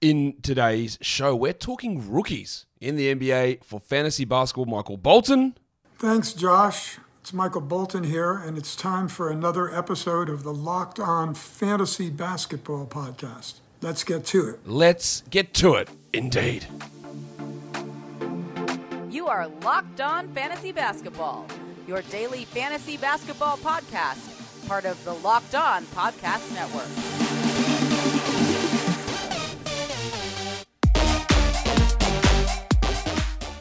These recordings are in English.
In today's show, we're talking rookies in the NBA for fantasy basketball. Michael Bolton. Thanks, Josh. It's Michael Bolton here, and it's time for another episode of the Locked On Fantasy Basketball Podcast. Let's get to it. Let's get to it, indeed. You are Locked On Fantasy Basketball, your daily fantasy basketball podcast, part of the Locked On Podcast Network.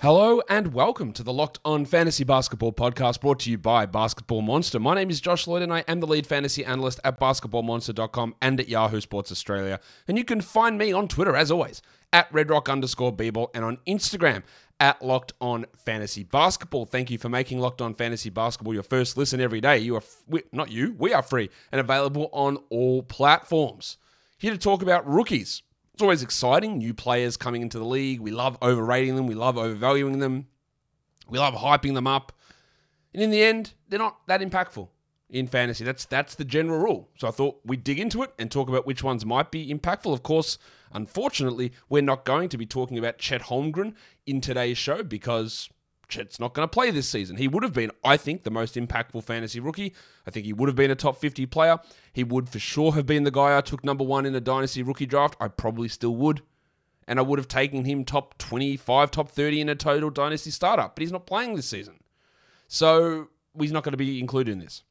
Hello and welcome to the Locked On Fantasy Basketball podcast brought to you by Basketball Monster. My name is Josh Lloyd and I am the lead fantasy analyst at basketballmonster.com and at Yahoo Sports Australia. And you can find me on Twitter as always at redrock underscore and on Instagram at Locked On Fantasy Basketball. Thank you for making Locked On Fantasy Basketball your first listen every day. You are, f- not you, we are free and available on all platforms. Here to talk about rookies it's always exciting, new players coming into the league. We love overrating them, we love overvaluing them, we love hyping them up. And in the end, they're not that impactful in fantasy. That's that's the general rule. So I thought we'd dig into it and talk about which ones might be impactful. Of course, unfortunately, we're not going to be talking about Chet Holmgren in today's show because Chet's not going to play this season. He would have been, I think, the most impactful fantasy rookie. I think he would have been a top 50 player. He would for sure have been the guy I took number one in a dynasty rookie draft. I probably still would. And I would have taken him top 25, top 30 in a total dynasty startup. But he's not playing this season. So he's not going to be included in this.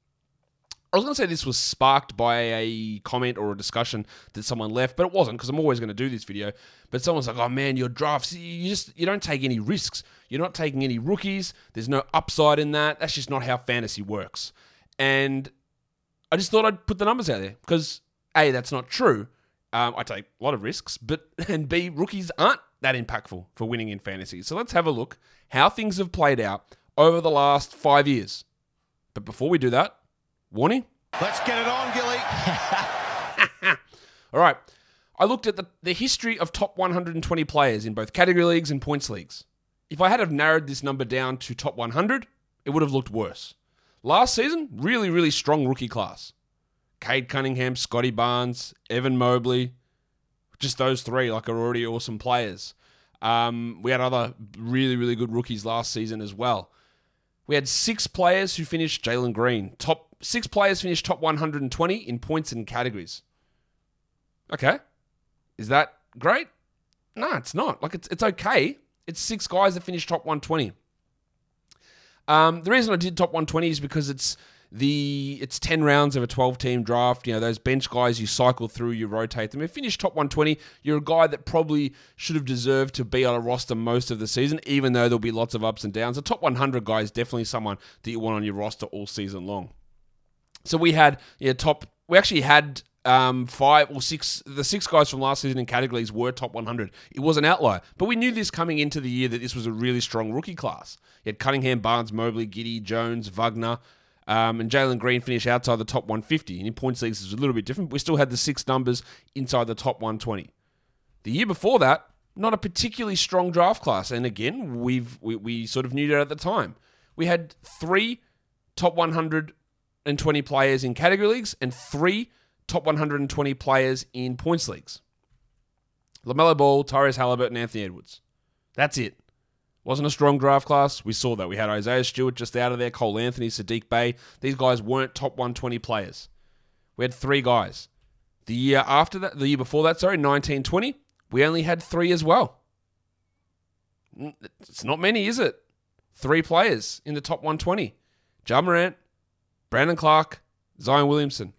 I was going to say this was sparked by a comment or a discussion that someone left, but it wasn't because I'm always going to do this video. But someone's like, "Oh man, your drafts, you just you don't take any risks. You're not taking any rookies. There's no upside in that. That's just not how fantasy works." And I just thought I'd put the numbers out there because a that's not true. Um, I take a lot of risks, but and b rookies aren't that impactful for winning in fantasy. So let's have a look how things have played out over the last five years. But before we do that, Warning? Let's get it on, Gilly. All right. I looked at the, the history of top 120 players in both category leagues and points leagues. If I had have narrowed this number down to top 100, it would have looked worse. Last season, really, really strong rookie class. Cade Cunningham, Scottie Barnes, Evan Mobley, just those three, like, are already awesome players. Um, we had other really, really good rookies last season as well. We had six players who finished Jalen Green, top six players finished top 120 in points and categories. Okay. Is that great? No, it's not. Like, it's, it's okay. It's six guys that finished top 120. Um, the reason I did top 120 is because it's the it's 10 rounds of a 12 team draft you know those bench guys you cycle through you rotate them if you finish top 120 you're a guy that probably should have deserved to be on a roster most of the season even though there'll be lots of ups and downs a top 100 guy is definitely someone that you want on your roster all season long so we had yeah top. We actually had um, five or six. The six guys from last season in categories were top 100. It was an outlier, but we knew this coming into the year that this was a really strong rookie class. You had Cunningham, Barnes, Mobley, Giddey, Jones, Wagner. Um, and Jalen Green finished outside the top 150. And in points leagues, it's a little bit different. We still had the six numbers inside the top 120. The year before that, not a particularly strong draft class. And again, we've we, we sort of knew that at the time. We had three top 100 120 players in category leagues and three top 120 players in points leagues. LaMelo Ball, Tyrese Halliburton, Anthony Edwards. That's it. Wasn't a strong draft class. We saw that. We had Isaiah Stewart just out of there, Cole Anthony, Saddiq Bey. These guys weren't top 120 players. We had three guys. The year after that, the year before that, sorry, 1920, we only had three as well. It's not many, is it? Three players in the top 120. Ja Morant, Brandon Clarke, Zion Williamson.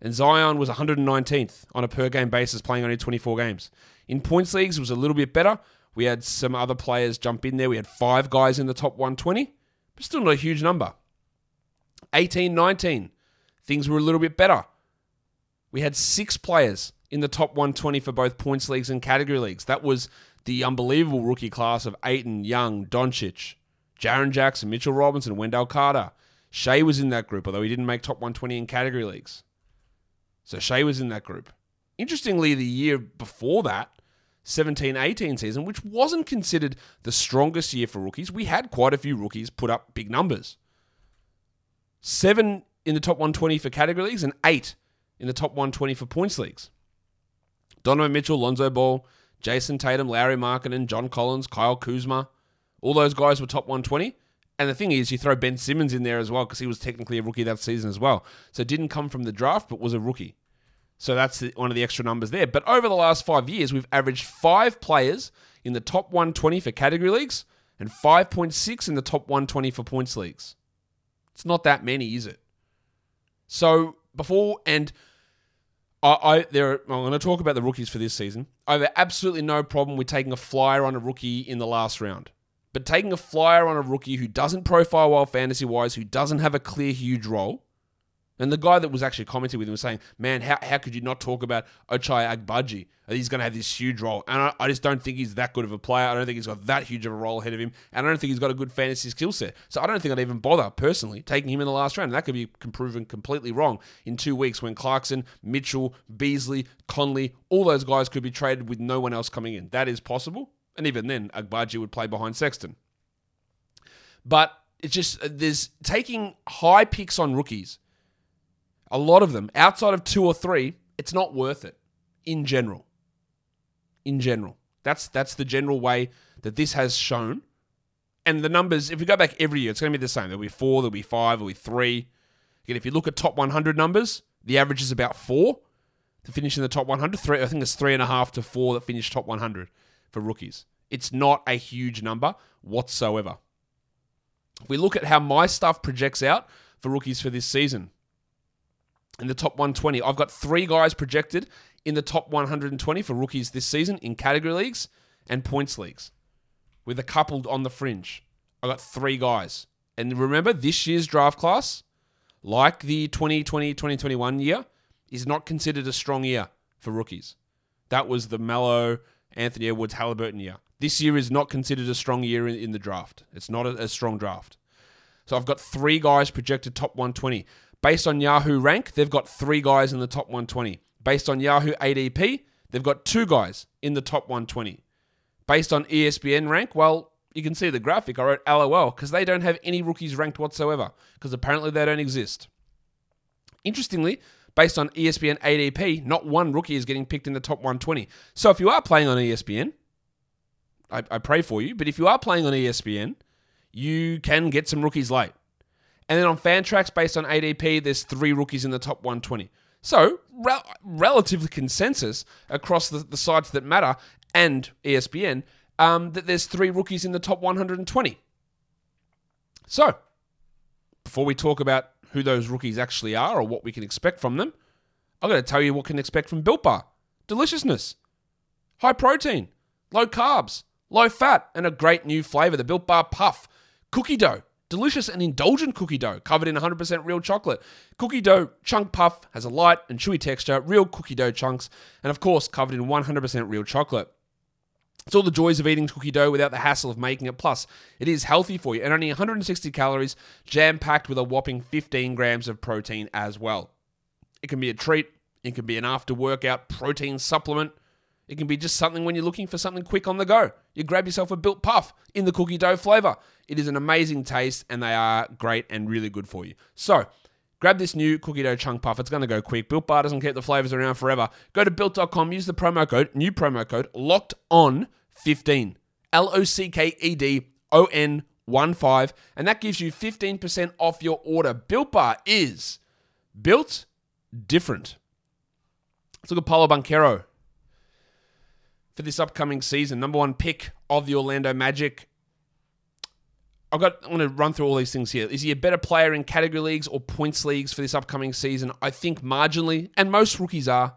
And Zion was 119th on a per game basis, playing only 24 games. In points leagues, it was a little bit better. We had some other players jump in there. We had five guys in the top 120, but still not a huge number. 18 19, things were a little bit better. We had six players in the top 120 for both points leagues and category leagues. That was the unbelievable rookie class of Ayton, Young, Doncic, Jaren Jackson, Mitchell Robinson, Wendell Carter, Shai was in that group, although he didn't make top 120 in category leagues. So Shai was in that group. Interestingly, the year before that, 17 18 season, which wasn't considered the strongest year for rookies, we had quite a few rookies put up big numbers. Seven in the top 120 for category leagues and eight in the top 120 for points leagues. Donovan Mitchell, Lonzo Ball, Jayson Tatum, Lauri Markkanen, John Collins, Kyle Kuzma. All those guys were top 120. And the thing is, you throw Ben Simmons in there as well because he was technically a rookie that season as well. So didn't come from the draft, but was a rookie. So that's one of the extra numbers there. But over the last five years, we've averaged five players in the top 120 for category leagues and 5.6 in the top 120 for points leagues. It's not that many, is it? So before and I, I there I'm going to talk about the rookies for this season. I have absolutely no problem with taking a flyer on a rookie in the last round. But taking a flyer on a rookie who doesn't profile well fantasy wise, who doesn't have a clear, huge role, and the guy that was actually commenting with him was saying, Man, how, how could you not talk about Ochai Agbaji? He's going to have this huge role. And I, I, just don't think he's that good of a player. I don't think he's got that huge of a role ahead of him. And I don't think he's got a good fantasy skill set. So I don't think I'd even bother, personally, taking him in the last round. And that could be proven completely wrong in two weeks when Clarkson, Mitchell, Beasley, Conley, all those guys could be traded with no one else coming in. That is possible. And even then, Agbaji would play behind Sexton. But it's just, uh, there's taking high picks on rookies a lot of them, outside of two or three, it's not worth it in general. In general. That's that's the general way that this has shown. And the numbers, if we go back every year, it's going to be the same. There'll be four, there'll be five, there'll be three. Again, if you look at top 100 numbers, the average is about four to finish in the top 100. Three, I think it's three and a half to four that finish top 100 for rookies. It's not a huge number whatsoever. If we look at how my stuff projects out for rookies for this season, in the top 120. I've got three guys projected in the top 120 for rookies this season in category leagues and points leagues, with a couple on the fringe. I got three guys. And remember, this year's draft class, like the 2020 2021 year, is not considered a strong year for rookies. That was the Melo, Anthony Edwards, Halliburton year. This year is not considered a strong year in, in the draft. It's not a, a strong draft. So I've got three guys projected top 120. Based on Yahoo rank, they've got three guys in the top 120. Based on Yahoo ADP, they've got two guys in the top 120. Based on ESPN rank, well, you can see the graphic. I wrote LOL because they don't have any rookies ranked whatsoever because apparently they don't exist. Interestingly, based on ESPN ADP, not one rookie is getting picked in the top 120. So if you are playing on ESPN, I, I pray for you, but if you are playing on ESPN, you can get some rookies late. And then on Fantrax, based on ADP, there's three rookies in the top 120. So, rel- relatively consensus across the, the sites that matter and ESPN um, that there's three rookies in the top 120. So, before we talk about who those rookies actually are or what we can expect from them, I'm going to tell you what can expect from Built Bar. Deliciousness, high protein, low carbs, low fat, and a great new flavor, the Built Bar Puff, cookie dough, delicious and indulgent cookie dough covered in 100% real chocolate. Cookie dough chunk puff has a light and chewy texture, real cookie dough chunks, and of course, covered in 100% real chocolate. It's all the joys of eating cookie dough without the hassle of making it. Plus, it is healthy for you and only 160 calories, jam packed with a whopping 15 grams of protein as well. It can be a treat, it can be an after workout protein supplement. It can be just something when you're looking for something quick on the go. You grab yourself a built puff in the cookie dough flavor. It is an amazing taste and they are great and really good for you. So, grab this new cookie dough chunk puff. It's going to go quick. Built Bar doesn't keep the flavors around forever. Go to built.com, use the promo code, new promo code, locked on 15. L O C K E D O N 1 5. And that gives you 15% off your order. Built Bar is built different. Let's look at Paolo Banchero for this upcoming season. Number one pick of the Orlando Magic. I've got. I'm going to run through all these things here. Is he a better player in category leagues or points leagues for this upcoming season? I think marginally, and most rookies are.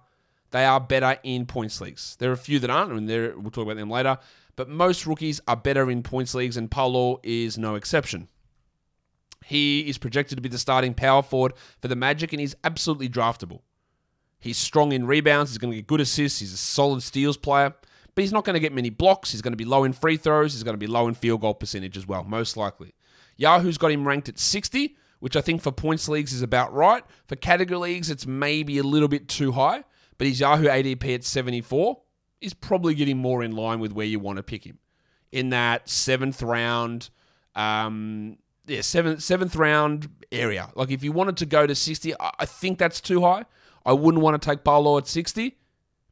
They are better in points leagues. There are a few that aren't, and we'll talk about them later. But most rookies are better in points leagues, and Paolo is no exception. He is projected to be the starting power forward for the Magic, and he's absolutely draftable. He's strong in rebounds. He's going to get good assists. He's a solid steals player but he's not going to get many blocks. He's going to be low in free throws. He's going to be low in field goal percentage as well, most likely. Yahoo's got him ranked at 60, which I think for points leagues is about right. For category leagues, it's maybe a little bit too high, but his Yahoo ADP at 74 is probably getting more in line with where you want to pick him. In that seventh round, um, yeah, seventh seventh round area. Like if you wanted to go to 60, I think that's too high. I wouldn't want to take Paolo at 60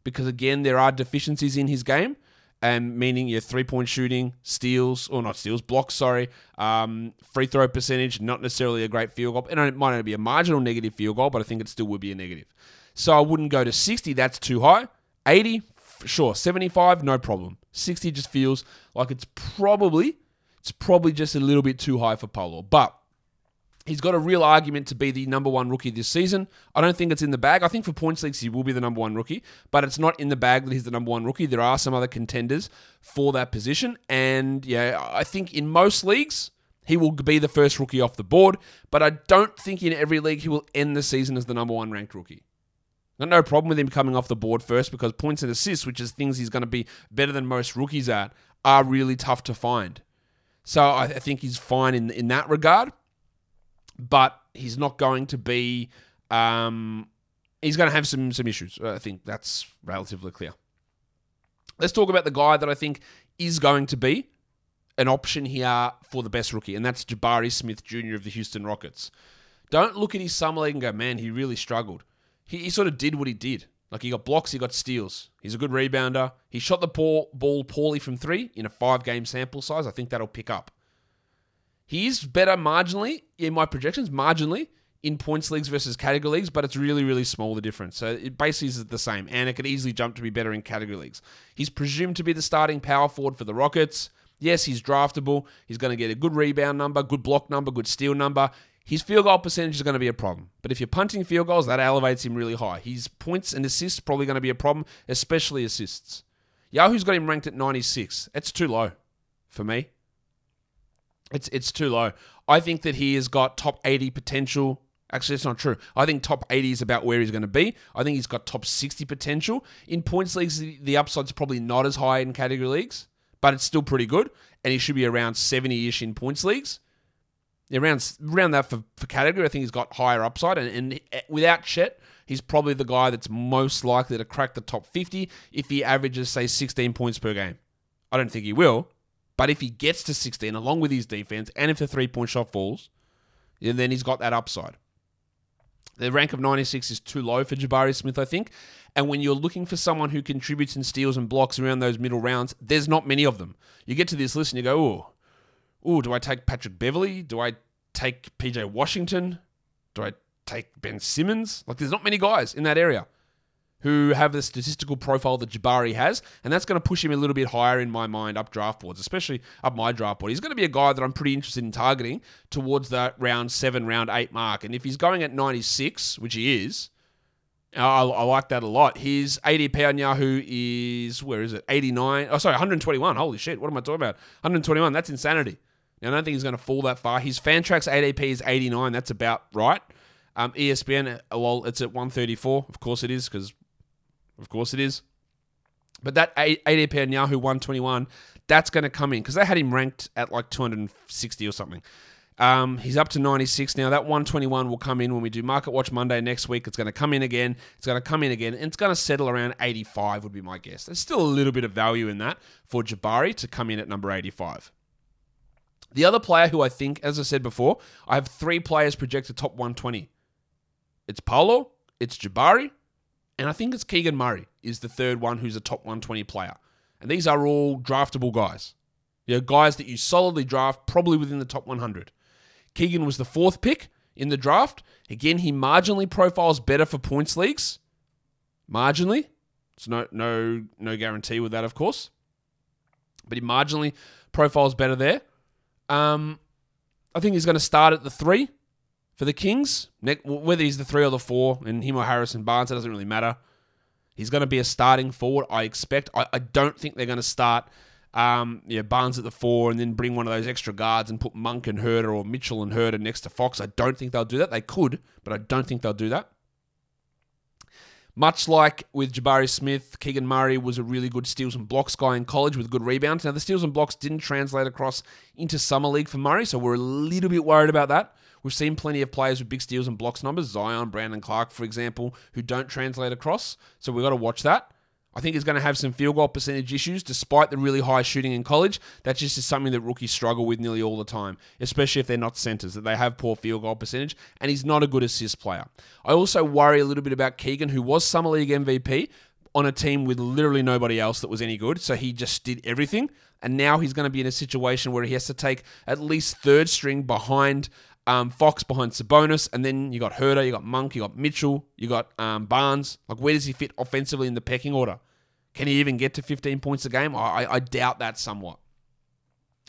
because again there are deficiencies in his game. and meaning your three point shooting, steals, or not steals, blocks, sorry, um, free throw percentage, not necessarily a great field goal. And it might only be a marginal negative field goal, but I think it still would be a negative. So I wouldn't go to 60, that's too high. 80, sure. 75, no problem. 60 just feels like it's probably, it's probably just a little bit too high for Paolo. But He's got a real argument to be the number one rookie this season. I don't think it's in the bag. I think for points leagues, he will be the number one rookie, but it's not in the bag that he's the number one rookie. There are some other contenders for that position. And yeah, I think in most leagues, he will be the first rookie off the board, but I don't think in every league he will end the season as the number one ranked rookie. Got no problem with him coming off the board first because points and assists, which is things he's going to be better than most rookies at, are really tough to find. So I think he's fine in in that regard but he's not going to be. Um, he's going to have some some issues. I think that's relatively clear. Let's talk about the guy that I think is going to be an option here for the best rookie, and that's Jabari Smith Jr. of the Houston Rockets. Don't look at his summer league and go, man, he really struggled. He, he sort of did what he did. Like he got blocks, he got steals. He's a good rebounder. He shot the ball poorly from three in a five game sample size. I think that'll pick up. He's better marginally in my projections, marginally in points leagues versus category leagues, but it's really, really small the difference. So it basically is the same, and it could easily jump to be better in category leagues. He's presumed to be the starting power forward for the Rockets. Yes, he's draftable. He's going to get a good rebound number, good block number, good steal number. His field goal percentage is going to be a problem. But if you're punting field goals, that elevates him really high. His points and assists probably going to be a problem, especially assists. Yahoo's got him ranked at 96. That's too low for me. It's it's too low. I think that he has got top 80 potential. Actually, that's not true. I think top 80 is about where he's going to be. I think he's got top 60 potential. In points leagues, the, upside's probably not as high in category leagues, but it's still pretty good. And he should be around 70 ish in points leagues. Around, around that for, for category, I think he's got higher upside. And, and eh, without Chet, he's probably the guy that's most likely to crack the top 50 if he averages, say, 16 points per game. I don't think he will, but if he gets to 16 along with his defense and if the three point shot falls, then he's got that upside. The rank of 96 is too low for Jabari Smith, I think. And when you're looking for someone who contributes in steals and blocks around those middle rounds, there's not many of them. You get to this list and you go, oh, oh, do I take Patrick Beverley? Do I take PJ Washington? Do I take Ben Simmons? Like, there's not many guys in that area who have the statistical profile that Jabari has, and that's going to push him a little bit higher in my mind up draft boards, especially up my draft board. He's going to be a guy that I'm pretty interested in targeting towards that round seven, round eight mark. And if he's going at 96, which he is, I, I like that a lot. His ADP on Yahoo is where is it? 89. Oh, sorry, 121. Holy shit! What am I talking about? 121. That's insanity. I don't think he's going to fall that far. His Fantrax ADP is 89. That's about right. Um, ESPN, well, it's at 134. Of course it is because of course it is. But that ADP on Yahoo 121, that's going to come in because they had him ranked at like 260 or something. Um, he's up to 96 now. That 121 will come in when we do Market Watch Monday next week. It's going to come in again. It's going to come in again, and it's going to settle around 85, would be my guess. There's still a little bit of value in that for Jabari to come in at number 85. The other player who I think, as I said before, I have three players projected top 120. It's Paolo, it's Jabari, and I think it's Keegan Murray is the third one who's a top 120 player. And these are all draftable guys. You know, guys that you solidly draft probably within the top 100. Keegan was the fourth pick in the draft. Again, he marginally profiles better for points leagues. Marginally. It's no no no guarantee with that, of course. But he marginally profiles better there. Um, I think he's going to start at the three for the Kings, whether he's the three or the four, and him or Harrison Barnes, it doesn't really matter. He's going to be a starting forward, I expect. I, I don't think they're going to start um, yeah, Barnes at the four and then bring one of those extra guards and put Monk and Huerter or Mitchell and Huerter next to Fox. I don't think they'll do that. They could, but I don't think they'll do that. Much like with Jabari Smith, Keegan Murray was a really good steals and blocks guy in college with good rebounds. Now, the steals and blocks didn't translate across into Summer League for Murray, so we're a little bit worried about that. We've seen plenty of players with big steals and blocks numbers, Zion, Brandon Clarke, for example, who don't translate across. So we've got to watch that. I think he's going to have some field goal percentage issues despite the really high shooting in college. That just something that rookies struggle with nearly all the time, especially if they're not centers, that they have poor field goal percentage, and he's not a good assist player. I also worry a little bit about Keegan, who was Summer League MVP, on a team with literally nobody else that was any good. So he just did everything. And now he's going to be in a situation where he has to take at least third string behind um, Fox, behind Sabonis. And then you got Huerter, you got Monk, you got Mitchell, you got um, Barnes. Like, where does he fit offensively in the pecking order? Can he even get to 15 points a game? I, I doubt that somewhat.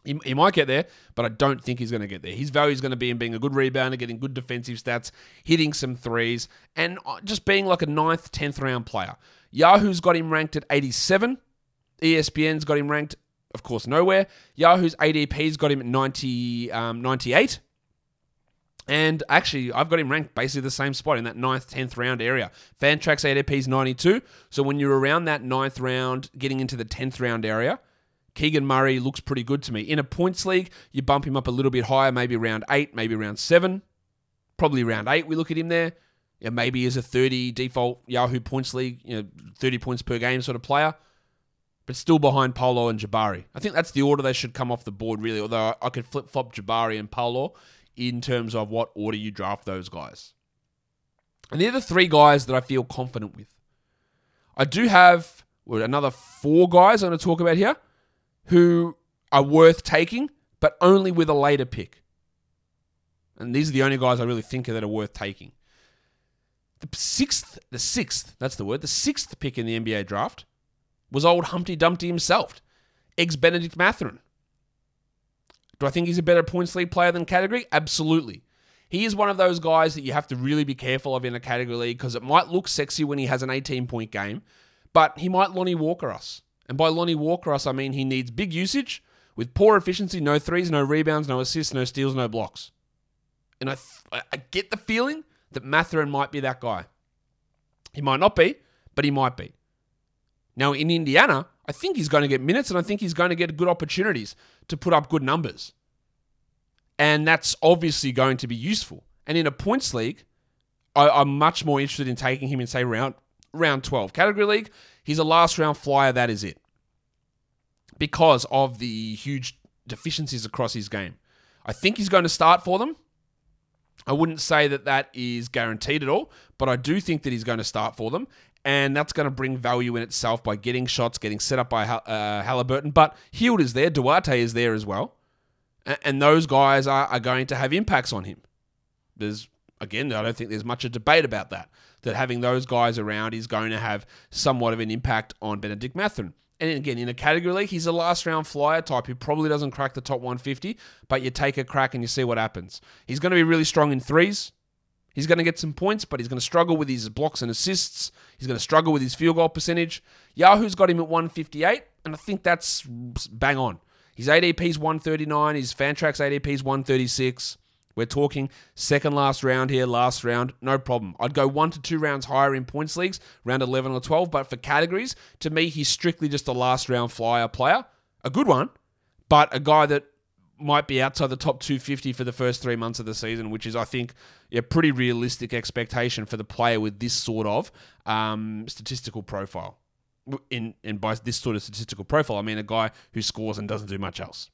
He, he might get there, but I don't think he's going to get there. His value is going to be in being a good rebounder, getting good defensive stats, hitting some threes, and uh, just being like a ninth, 10th round player. Yahoo's got him ranked at 87. ESPN's got him ranked, of course, nowhere. Yahoo's ADP's got him at 90, um, 98. And actually, I've got him ranked basically the same spot in that 9th, 10th round area. Fantrax ADP is 92. So when you're around that 9th round, getting into the 10th round area, Keegan Murray looks pretty good to me. In a points league, you bump him up a little bit higher, maybe around 8, maybe around 7. Probably around 8, we look at him there. Yeah, maybe as a 30 default Yahoo points league, you know, 30 points per game sort of player. But still behind Paolo and Jabari. I think that's the order they should come off the board, really. Although I could flip flop Jabari and Paolo in terms of what order you draft those guys. And they're the three guys that I feel confident with. I do have well, another four guys I'm going to talk about here who are worth taking, but only with a later pick. And these are the only guys I really think that are worth taking. The sixth, the sixth, that's the word, the sixth pick in the NBA draft was old Humpty Dumpty himself, ex Bennedict Mathurin. Do I think he's a better points league player than category? Absolutely. He is one of those guys that you have to really be careful of in a category league because it might look sexy when he has an 18 point game, but he might Lonnie Walker us. And by Lonnie Walker us, I mean he needs big usage with poor efficiency, no threes, no rebounds, no assists, no steals, no blocks. And I, th- I get the feeling that Mathurin might be that guy. He might not be, but he might be. Now, in Indiana, I think he's going to get minutes and I think he's going to get good opportunities to put up good numbers. And that's obviously going to be useful. And in a points league, I, am much more interested in taking him in, say, round, round 12. Category league, he's a last round flyer, that is it. Because of the huge deficiencies across his game. I think he's going to start for them. I wouldn't say that that is guaranteed at all, but I do think that he's going to start for them and that's going to bring value in itself by getting shots, getting set up by uh, Halliburton. But Hield is there, Duarte is there as well, and those guys are, are going to have impacts on him. There's again, I don't think there's much a debate about that. That having those guys around is going to have somewhat of an impact on Bennedict Mathurin. And again, in a category league, he's a last round flyer type who probably doesn't crack the top 150, but you take a crack and you see what happens. He's going to be really strong in threes. He's going to get some points, but he's going to struggle with his blocks and assists. He's going to struggle with his field goal percentage. Yahoo's got him at 158, and I think that's bang on. His ADP's 139, his Fantrax ADP's 136. We're talking second last round here, last round, no problem. I'd go one to two rounds higher in points leagues, round 11 or 12, but for categories, to me, he's strictly just a last round flyer player. A good one, but a guy that might be outside the top 250 for the first three months of the season, which is, I think, a pretty realistic expectation for the player with this sort of um, statistical profile. In and by this sort of statistical profile, I mean a guy who scores and doesn't do much else.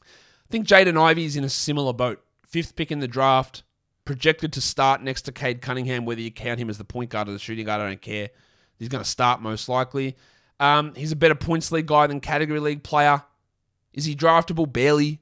I think Jaden Ivey is in a similar boat. Fifth pick in the draft, projected to start next to Cade Cunningham, whether you count him as the point guard or the shooting guard, I don't care. He's going to start most likely. Um, he's a better points league guy than category league player. Is he draftable? Barely.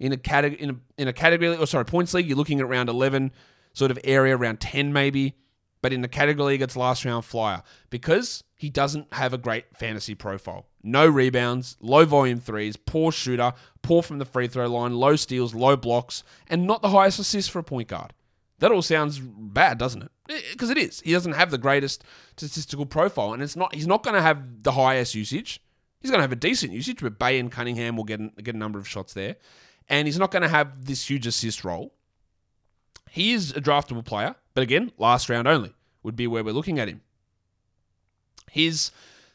In a category, in a, in a category, or oh, sorry, points league, you're looking at around 11 sort of area, around 10 maybe. But in the category league, it's last round flyer because he doesn't have a great fantasy profile. No rebounds, low volume threes, poor shooter, poor from the free throw line, low steals, low blocks, and not the highest assist for a point guard. That all sounds bad, doesn't it? Because it is. He doesn't have the greatest statistical profile, and it's not. He's not going to have the highest usage. He's going to have a decent usage, but Bey and Cunningham will get, get a number of shots there. And he's not going to have this huge assist role. He is a draftable player, but again, last round only would be where we're looking at him. His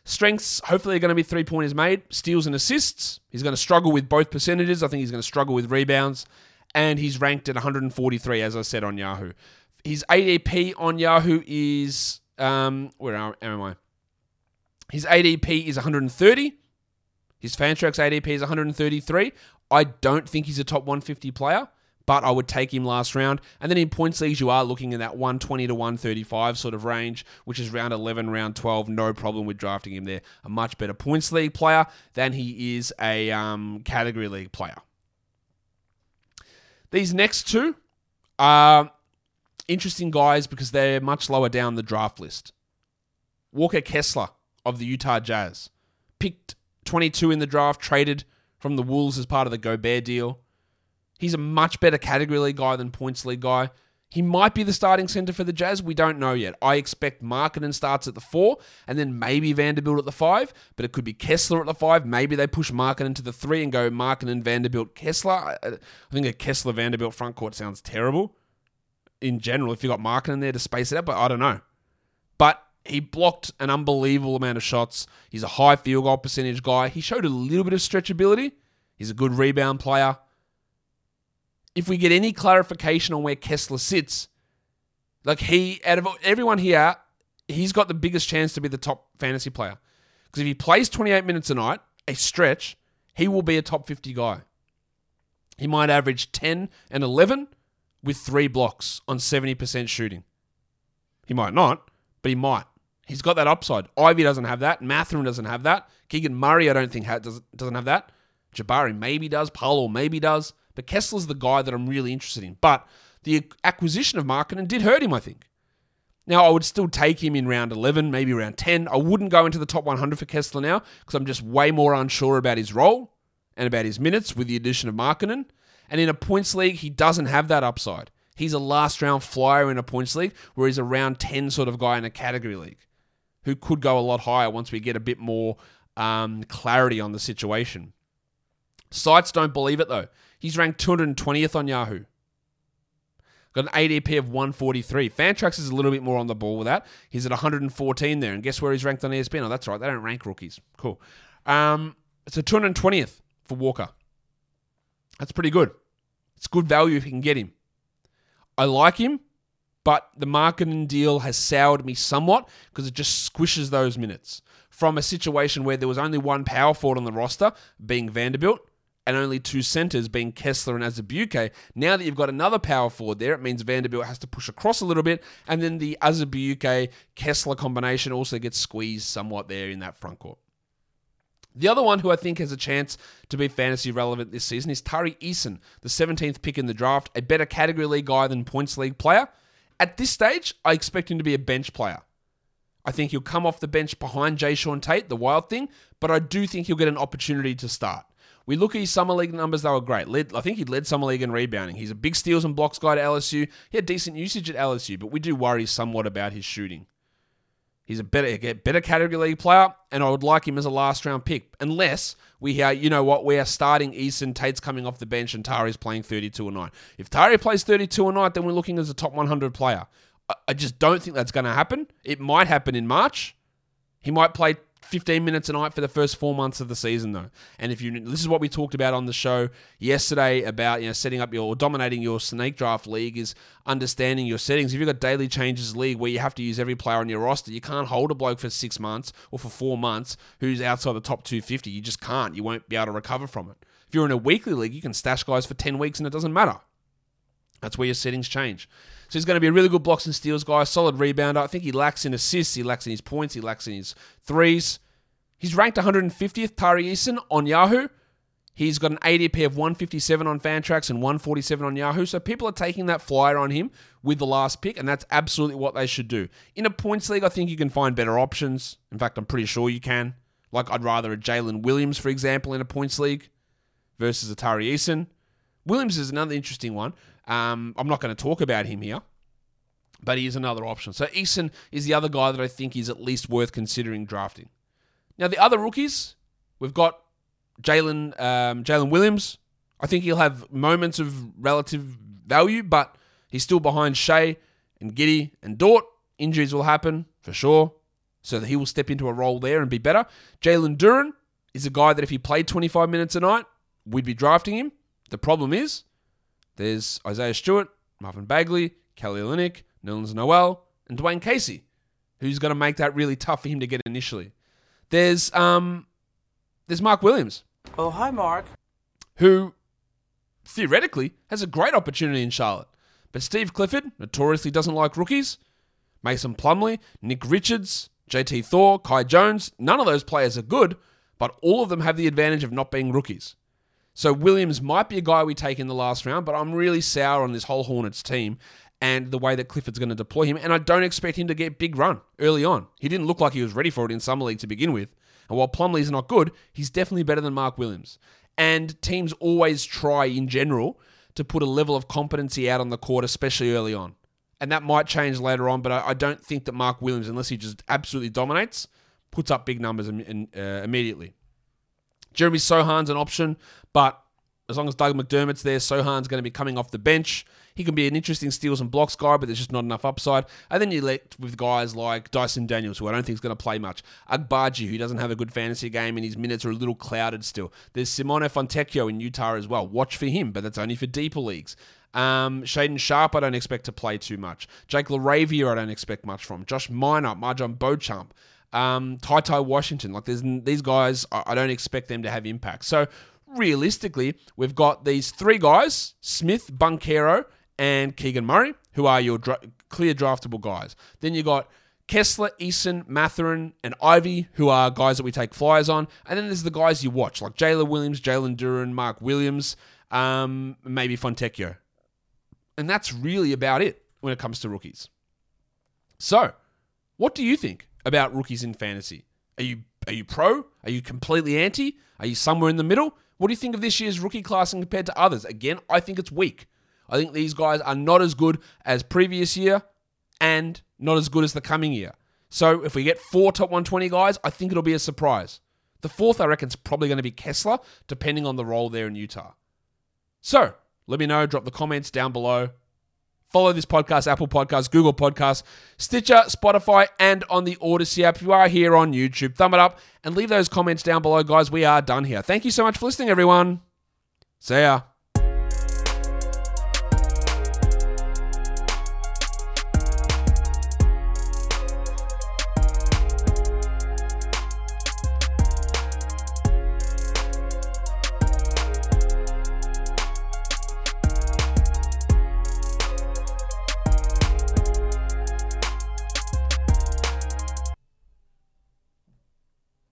strengths, hopefully, are going to be three pointers made, steals and assists. He's going to struggle with both percentages. I think he's going to struggle with rebounds. And he's ranked at 143, as I said, on Yahoo. His ADP on Yahoo is. Um, where am I? His ADP is 130. His Fantrax ADP is 133. I don't think he's a top 150 player, but I would take him last round. And then in points leagues, you are looking in that 120 to 135 sort of range, which is round 11, round 12. No problem with drafting him there. A much better points league player than he is a um, category league player. These next two are interesting guys because they're much lower down the draft list. Walker Kessler of the Utah Jazz picked 22 in the draft, traded from the Wolves as part of the Gobert deal. He's a much better category league guy than points league guy. He might be the starting center for the Jazz. We don't know yet. I expect Markkanen starts at the four, and then maybe Vanderbilt at the five. But it could be Kessler at the five. Maybe they push Markkanen to the three and go Markkanen, Vanderbilt, Kessler. I, think a Kessler Vanderbilt front court sounds terrible in general. If you got Markkanen there to space it out, but I don't know. He blocked an unbelievable amount of shots. He's a high field goal percentage guy. He showed a little bit of stretchability. He's a good rebound player. If we get any clarification on where Kessler sits, like he, out of everyone here, he's got the biggest chance to be the top fantasy player. Because if he plays 28 minutes a night, a stretch, he will be a top 50 guy. He might average 10 and 11 with three blocks on 70% shooting. He might not, but he might. He's got that upside. Ivey doesn't have that. Mathurin doesn't have that. Keegan Murray, I don't think, does, doesn't have that. Jabari maybe does. Paolo maybe does. But Kessler's the guy that I'm really interested in. But the acquisition of Markkanen did hurt him, I think. Now, I would still take him in round 11, maybe round 10. I wouldn't go into the top 100 for Kessler now because I'm just way more unsure about his role and about his minutes with the addition of Markkanen. And in a points league, he doesn't have that upside. He's a last round flyer in a points league, where he's a round 10 sort of guy in a category league who could go a lot higher once we get a bit more um, clarity on the situation. Sites don't believe it though. He's ranked 220th on Yahoo. Got an ADP of 143. Fantrax is a little bit more on the ball with that. He's at 114 there. And guess where he's ranked on ESPN? Oh, that's right. They don't rank rookies. Cool. Um, a 220th for Walker. That's pretty good. It's good value if you can get him. I like him, but the Markkanen deal has soured me somewhat because it just squishes those minutes. From a situation where there was only one power forward on the roster, being Vanderbilt, and only two centers being Kessler and Azubuike. Now that you've got another power forward there, it means Vanderbilt has to push across a little bit, and then the Azubuike Kessler combination also gets squeezed somewhat there in that front court. The other one who I think has a chance to be fantasy relevant this season is Tari Eason, the 17th pick in the draft, a better category league guy than points league player. At this stage, I expect him to be a bench player. I think he'll come off the bench behind Jae'Sean Tate, the wild thing, but I do think he'll get an opportunity to start. We look at his summer league numbers; they were great. Led, I think he led summer league in rebounding. He's a big steals and blocks guy to LSU. He had decent usage at LSU, but we do worry somewhat about his shooting. He's a better, better category league player, and I would like him as a last round pick, unless we hear, you know what, we are starting Eason, Tate's coming off the bench, and Tari's playing 32 a night. If Tari plays 32 a night, then we're looking as a top 100 player. I just don't think that's going to happen. It might happen in March. He might play 15 minutes a night for the first four months of the season, though. And if you, this is what we talked about on the show yesterday about you know setting up your dominating your snake draft league is understanding your settings. If you've got daily changes league where you have to use every player on your roster, you can't hold a bloke for six months or for four months who's outside the top 250. You just can't. You won't be able to recover from it. If you're in a weekly league, you can stash guys for 10 weeks and it doesn't matter. That's where your settings change. So he's going to be a really good blocks and steals guy, solid rebounder. I think he lacks in assists, he lacks in his points, he lacks in his threes. He's ranked 150th, Tari Eason, on Yahoo. He's got an ADP of 157 on Fantrax and 147 on Yahoo. So people are taking that flyer on him with the last pick, and that's absolutely what they should do. In a points league, I think you can find better options. In fact, I'm pretty sure you can. Like, I'd rather a Jalen Williams, for example, in a points league versus a Tari Eason. Williams is another interesting one. Um, I'm not going to talk about him here, but he is another option. So Eason is the other guy that I think is at least worth considering drafting. Now the other rookies, we've got Jalen um, Jalen Williams. I think he'll have moments of relative value, but he's still behind Shai and Giddey and Dort. Injuries will happen for sure, so that he will step into a role there and be better. Jalen Duren is a guy that if he played 25 minutes a night, we'd be drafting him. The problem is there's Isaiah Stewart, Marvin Bagley, Kelly Olynyk, Nerlens Noel, and Dwane Casey, who's going to make that really tough for him to get initially. There's um, there's Mark Williams. Oh, hi, Mark. Who theoretically, has a great opportunity in Charlotte. But Steve Clifford notoriously doesn't like rookies. Mason Plumlee, Nick Richards, JT Thor, Kai Jones, none of those players are good, but all of them have the advantage of not being rookies. So Williams might be a guy we take in the last round, but I'm really sour on this whole Hornets team and the way that Clifford's going to deploy him. And I don't expect him to get big run early on. He didn't look like he was ready for it in summer league to begin with. And while Plumlee's not good, he's definitely better than Mark Williams. And teams always try in general to put a level of competency out on the court, especially early on. And that might change later on, but I, don't think that Mark Williams, unless he just absolutely dominates, puts up big numbers uh, immediately. Jeremy Sochan's an option, but as long as Doug McDermott's there, Sohan's going to be coming off the bench. He can be an interesting steals and blocks guy, but there's just not enough upside. And then you let with guys like Dyson Daniels, who I don't think is going to play much. Agbaji, who doesn't have a good fantasy game and his minutes are a little clouded still. There's Simone Fontecchio in Utah as well. Watch for him, but that's only for deeper leagues. Um, Shaedon Sharpe, I don't expect to play too much. Jake LaRavia, I don't expect much from. Josh Minott, MarJon Beauchamp um, Ty Ty Washington. Like these guys, I don't expect them to have impact. So realistically, we've got these three guys: Smith, Banchero, and Keegan Murray, who are your dra- clear draftable guys. Then you got Kessler, Eason, Mathurin, and Ivey, who are guys that we take flyers on. And then there's the guys you watch, like Jalen Williams, Jalen Duren, Mark Williams, um, maybe Fontecchio. And that's really about it when it comes to rookies. So, what do you think? About rookies in fantasy? Are you are you pro? Are you completely anti? Are you somewhere in the middle? What do you think of this year's rookie class compared to others? Again, I think it's weak. I think these guys are not as good as previous year and not as good as the coming year. So if we get four top 120 guys, I think it'll be a surprise. The fourth, I reckon, is probably going to be Kessler, depending on the role there in Utah. So let me know. Drop the comments down below. Follow this podcast, Apple Podcasts, Google Podcasts, Stitcher, Spotify, and on the Audacy app. If you are here on YouTube, thumb it up and leave those comments down below, guys. We are done here. Thank you so much for listening, everyone. See ya.